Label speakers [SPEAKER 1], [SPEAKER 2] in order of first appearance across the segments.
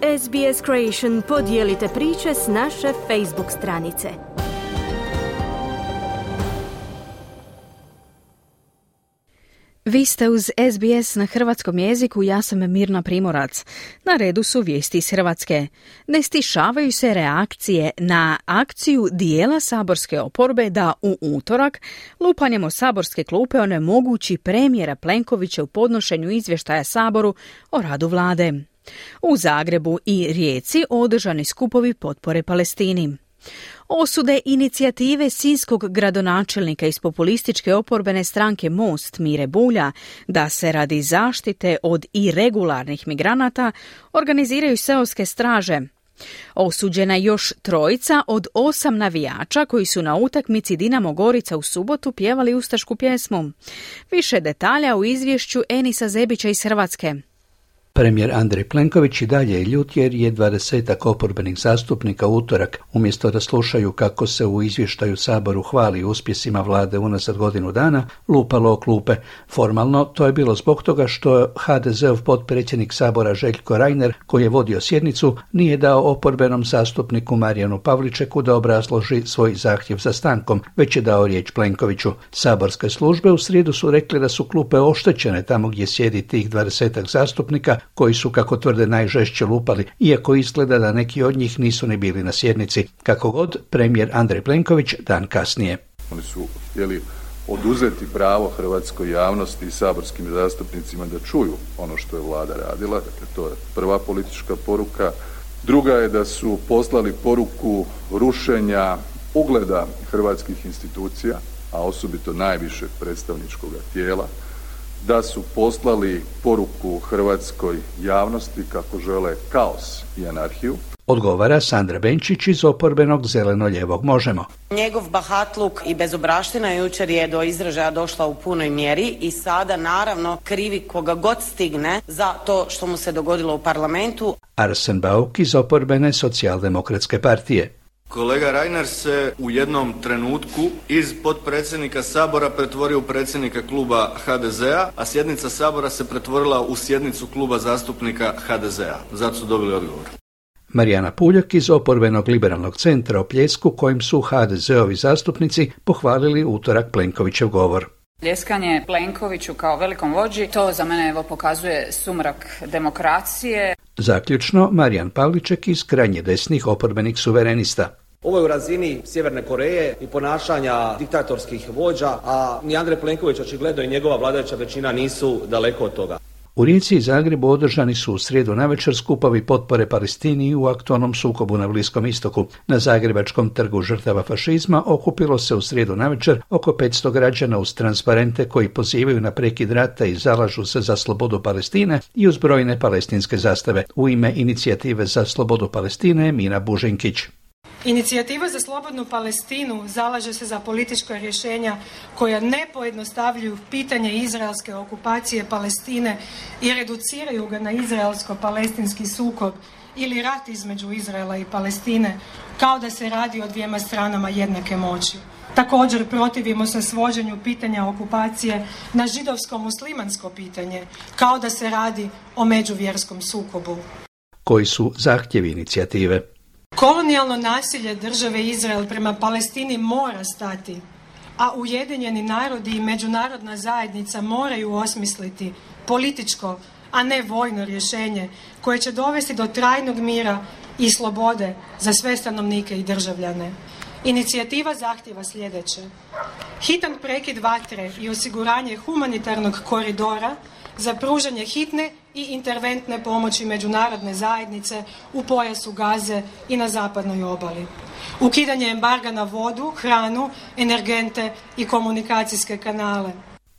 [SPEAKER 1] SBS Creation podijelite priče s naše Facebook stranice. Vi ste uz SBS na hrvatskom jeziku, ja sam Mirna Primorac. Na redu su vijesti iz Hrvatske. Ne stišavaju se reakcije na akciju dijela saborske oporbe da u utorak lupanjem o saborske klupe onemogući premijera Plenkovića u podnošenju izvještaja Saboru o radu vlade. U Zagrebu i Rijeci održani skupovi potpore Palestini. Osude inicijative sinskog gradonačelnika iz populističke oporbene stranke Most Mire Bulja da se radi zaštite od irregularnih migranata organiziraju seoske straže. Osuđena još trojica od osam navijača koji su na utakmici Dinamo Gorica u subotu pjevali ustašku pjesmu. Više detalja u izvješću Enisa Zebića iz Hrvatske.
[SPEAKER 2] Premijer Andrej Plenković i dalje je ljut jer je dvadesetak oporbenih zastupnika utorak, umjesto da slušaju kako se u izvještaju Saboru hvali uspjesima vlade unazad godinu dana, lupalo o klupe. Formalno to je bilo zbog toga što HDZ-ov potpredsjednik Sabora Željko Reiner, koji je vodio sjednicu, nije dao oporbenom zastupniku Marijanu Pavličeku da obrazloži svoj zahtjev za stankom, već je dao riječ Plenkoviću. Saborske službe u srijedu su rekli da su klupe oštećene tamo gdje sjedi tih dvadesetak zastupnika, koji su, kako tvrde, najžešće lupali, iako izgleda da neki od njih nisu ni bili na sjednici, kako god premijer Andrej Plenković dan kasnije.
[SPEAKER 3] Oni su htjeli oduzeti pravo hrvatskoj javnosti i saborskim zastupnicima da čuju ono što je vlada radila, dakle to je prva politička poruka. Druga je da su poslali poruku rušenja ugleda hrvatskih institucija, a osobito najvišeg predstavničkog tijela, da su poslali poruku hrvatskoj javnosti kako žele kaos i anarhiju.
[SPEAKER 2] Odgovara Sandra Benčić iz oporbenog zeleno-ljevog Možemo.
[SPEAKER 4] Njegov bahatluk i bezobraština jučer je do izražaja došla u punoj mjeri i sada naravno krivi koga god stigne za to što mu se dogodilo u parlamentu.
[SPEAKER 2] Arsen Bauk iz oporbene socijaldemokratske partije.
[SPEAKER 5] Kolega Reiner se u jednom trenutku iz potpredsjednika Sabora pretvorio u predsjednika kluba HDZ-a, a sjednica Sabora se pretvorila u sjednicu kluba zastupnika HDZ-a. Zato su dobili odgovor.
[SPEAKER 2] Marijana Puljak iz oporbenog liberalnog centra o pljesku kojim su HDZ-ovi zastupnici pohvalili utorak Plenkovićev govor.
[SPEAKER 6] Ljeskanje Plenkoviću kao velikom vođi, to za mene evo pokazuje sumrak demokracije.
[SPEAKER 2] Zaključno, Marijan Pavliček iz krajnje desnih oporbenih suverenista.
[SPEAKER 7] Ovo je u razini Sjeverne Koreje i ponašanja diktatorskih vođa, a ni Andrej Plenković očigledno i njegova vladajuća većina nisu daleko od toga.
[SPEAKER 2] U Rijeci i Zagrebu održani su u srijedu navečer skupovi potpore Palestini u aktualnom sukobu na Bliskom istoku. Na Zagrebačkom trgu žrtava fašizma okupilo se u srijedu navečer oko 500 građana uz transparente koji pozivaju na prekid rata i zalažu se za slobodu Palestine i uz brojne palestinske zastave. U ime inicijative za slobodu Palestine Mina Buženkić.
[SPEAKER 8] Inicijativa za slobodnu Palestinu zalaže se za politička rješenja koja ne pojednostavljuju pitanje izraelske okupacije Palestine i reduciraju ga na izraelsko-palestinski sukob ili rat između Izraela i Palestine, kao da se radi o dvijema stranama jednake moći. Također protivimo se svođenju pitanja okupacije na židovsko-muslimansko pitanje, kao da se radi o međuvjerskom sukobu.
[SPEAKER 2] Koji su zahtjevi inicijative?
[SPEAKER 8] Kolonijalno nasilje države Izrael prema Palestini mora stati, a Ujedinjeni narodi i međunarodna zajednica moraju osmisliti političko, a ne vojno rješenje koje će dovesti do trajnog mira i slobode za sve stanovnike i državljane. Inicijativa zahtjeva sljedeće. Hitan prekid vatre i osiguranje humanitarnog koridora za pružanje hitne i interventne pomoći međunarodne zajednice u pojasu Gaze i na zapadnoj obali. Ukidanje embarga na vodu, hranu, energente i komunikacijske kanale.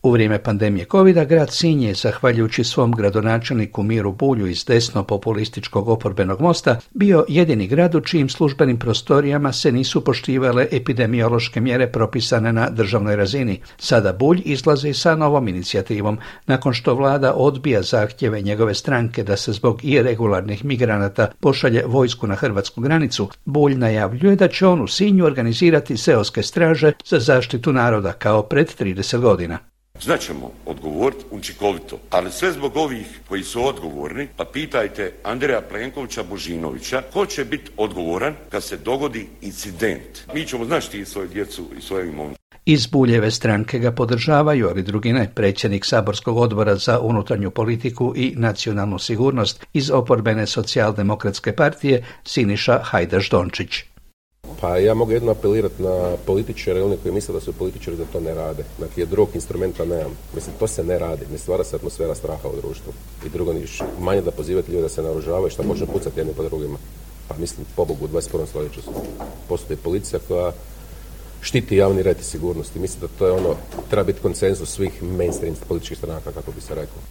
[SPEAKER 2] U vrijeme pandemije covid grad Sinj je, zahvaljujući svom gradonačelniku Miru Bulju iz desno populističkog oporbenog mosta, bio jedini grad u čijim službenim prostorijama se nisu poštivale epidemiološke mjere propisane na državnoj razini. Sada Bulj izlazi sa novom inicijativom, nakon što vlada odbija zahtjeve njegove stranke da se zbog irregularnih migranata pošalje vojsku na hrvatsku granicu, Bulj najavljuje da će on u Sinju organizirati seoske straže za zaštitu naroda kao pred 30 godina.
[SPEAKER 9] Znaćemo odgovoriti učinkovito, ali sve zbog ovih koji su odgovorni, pa pitajte Andreja Plenkovića Božinovića, ko će biti odgovoran kad se dogodi incident. Mi ćemo znašti svoju djecu i svoje imovine.
[SPEAKER 2] Iz Buljeve stranke ga podržavaju, ali drugi ne. Predsjednik Saborskog odbora za unutarnju politiku i nacionalnu sigurnost iz oporbene socijaldemokratske partije Siniša Hajdaš Dončić.
[SPEAKER 10] Pa ja mogu jedno apelirati na političare, oni koji misle da su političari da to ne rade. Dakle, drugog instrumenta nemam. Mislim, to se ne radi. Ne stvara se atmosfera straha u društvu. I drugo, niš, manje da pozivati ljude da se naoružavaju, šta može pucati jedni po drugima. Pa mislim, pobogu u 21. stoljeću postoji policija koja štiti javni red i sigurnost. I mislim da to je ono, treba biti konsenzus svih mainstream političkih stranaka, kako bi se reklo.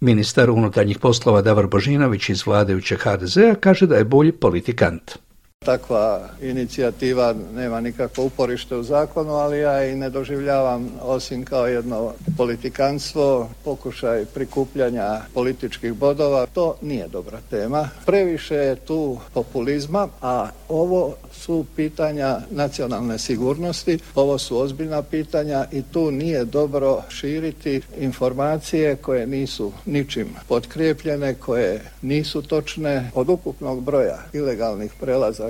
[SPEAKER 2] Ministar unutarnjih poslova Davor Božinović iz vladajućeg HDZ-a kaže da je bolji politikant.
[SPEAKER 11] Takva inicijativa nema nikakvo uporište u zakonu, ali ja i ne doživljavam osim kao jedno politikanstvo, pokušaj prikupljanja političkih bodova. To nije dobra tema. Previše je tu populizma, a ovo su pitanja nacionalne sigurnosti, ovo su ozbiljna pitanja i tu nije dobro širiti informacije koje nisu ničim potkrijepljene, koje nisu točne. Od ukupnog broja ilegalnih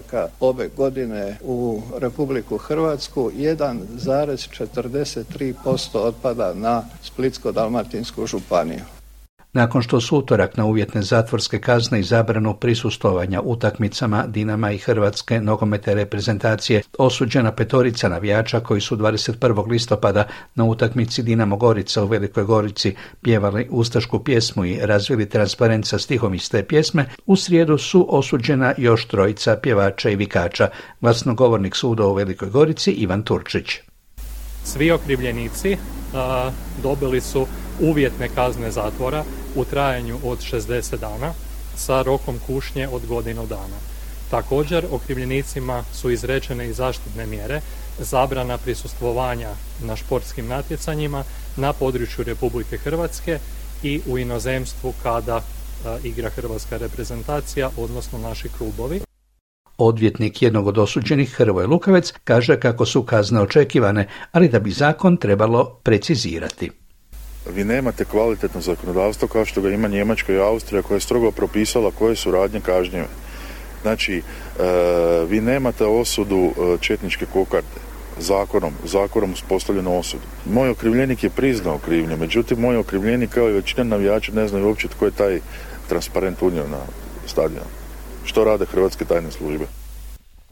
[SPEAKER 11] prelazaka ove godine u Republiku Hrvatsku 1,43% otpada na Splitsko-Dalmatinsku županiju.
[SPEAKER 2] Nakon što su utorak na uvjetne zatvorske kazne i zabranu prisustovanja utakmicama Dinama i Hrvatske nogomete reprezentacije osuđena petorica navijača koji su 21. listopada na utakmici Dinamo Gorica u Velikoj Gorici pjevali ustašku pjesmu i razvili transparent sa stihom iz te pjesme, u srijedu su osuđena još trojica pjevača i vikača, glasnogovornik suda u Velikoj Gorici Ivan Turčić.
[SPEAKER 12] Svi okrivljenici dobili su uvjetne kazne zatvora u trajanju od 60 dana sa rokom kušnje od godinu dana. Također okrivljenicima su izrečene i zaštitne mjere, zabrana prisustvovanja na športskim natjecanjima na području Republike Hrvatske i u inozemstvu kada igra hrvatska reprezentacija, odnosno naši klubovi.
[SPEAKER 2] Odvjetnik jednog od osuđenih Hrvoje Lukavec kaže kako su kazne očekivane, ali da bi zakon trebalo precizirati
[SPEAKER 13] vi nemate kvalitetno zakonodavstvo kao što ga ima Njemačka i Austrija koja je strogo propisala koje su radnje kažnjive. Znači, e, vi nemate osudu e, četničke kokarde zakonom, zakonom uspostavljenu osudu. Moj okrivljenik je priznao krivnju, međutim moj okrivljenik kao i većina navijača ne znaju uopće tko je taj transparent unio na stadion. Što rade hrvatske tajne službe?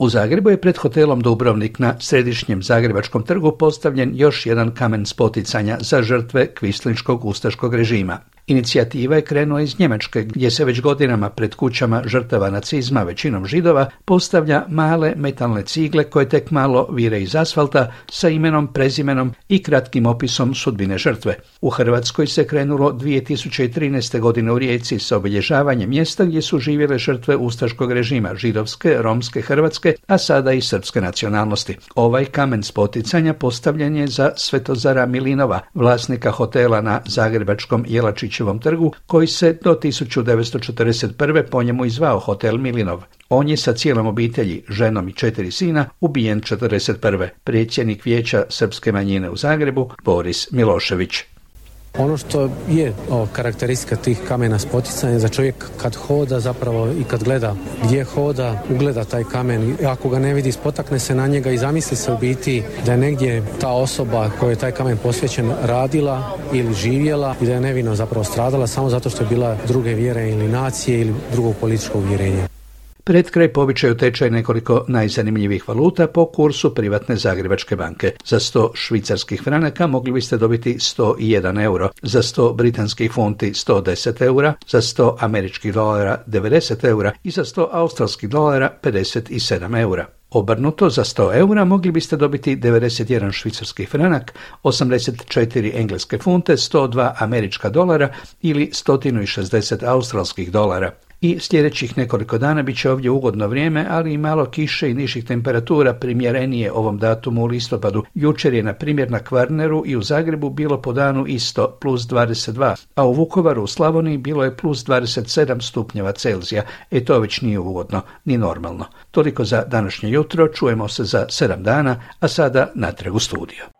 [SPEAKER 2] U Zagrebu je pred hotelom Dubrovnik na središnjem Zagrebačkom trgu postavljen još jedan kamen spoticanja za žrtve kvislinškog ustaškog režima. Inicijativa je krenula iz Njemačke gdje se već godinama pred kućama žrtava nacizma, većinom židova, postavlja male metalne cigle koje tek malo vire iz asfalta sa imenom, prezimenom i kratkim opisom sudbine žrtve. U Hrvatskoj se krenulo 2013. godine u Rijeci sa obilježavanjem mjesta gdje su živjele žrtve ustaškog režima, židovske, romske, hrvatske, a sada i srpske nacionalnosti. Ovaj kamen spoticanja postavljen je za Svetozara Milinova, vlasnika hotela na Zagrebačkom Jelačiću Jelačićevom trgu, koji se do 1941. po njemu izvao Hotel Milinov. On je sa cijelom obitelji, ženom i četiri sina, ubijen 1941. Predsjednik vijeća srpske manjine u Zagrebu, Boris Milošević.
[SPEAKER 14] Ono što je o, karakteristika tih kamena spoticanja za čovjek kad hoda zapravo i kad gleda gdje hoda, ugleda taj kamen ako ga ne vidi spotakne se na njega i zamisli se u biti da je negdje ta osoba koja je taj kamen posvećen radila ili živjela i da je nevino zapravo stradala samo zato što je bila druge vjere ili nacije ili drugog političkog uvjerenja.
[SPEAKER 2] Pred kraj povičaju tečaj nekoliko najzanimljivih valuta po kursu privatne Zagrebačke banke. Za 100 švicarskih franaka mogli biste dobiti 101 euro, za 100 britanskih funti 110 eura, za 100 američkih dolara 90 eura i za 100 australskih dolara 57 eura. Obrnuto, za 100 eura mogli biste dobiti 91 švicarski franak, 84 engleske funte, 102 američka dolara ili 160 australskih dolara i sljedećih nekoliko dana bit će ovdje ugodno vrijeme, ali i malo kiše i nižih temperatura primjerenije ovom datumu u listopadu. Jučer je na primjer na Kvarneru i u Zagrebu bilo po danu isto plus 22, a u Vukovaru u Slavoniji bilo je plus 27 stupnjeva Celzija. E to već nije ugodno, ni normalno. Toliko za današnje jutro, čujemo se za sedam dana, a sada natrag u studio.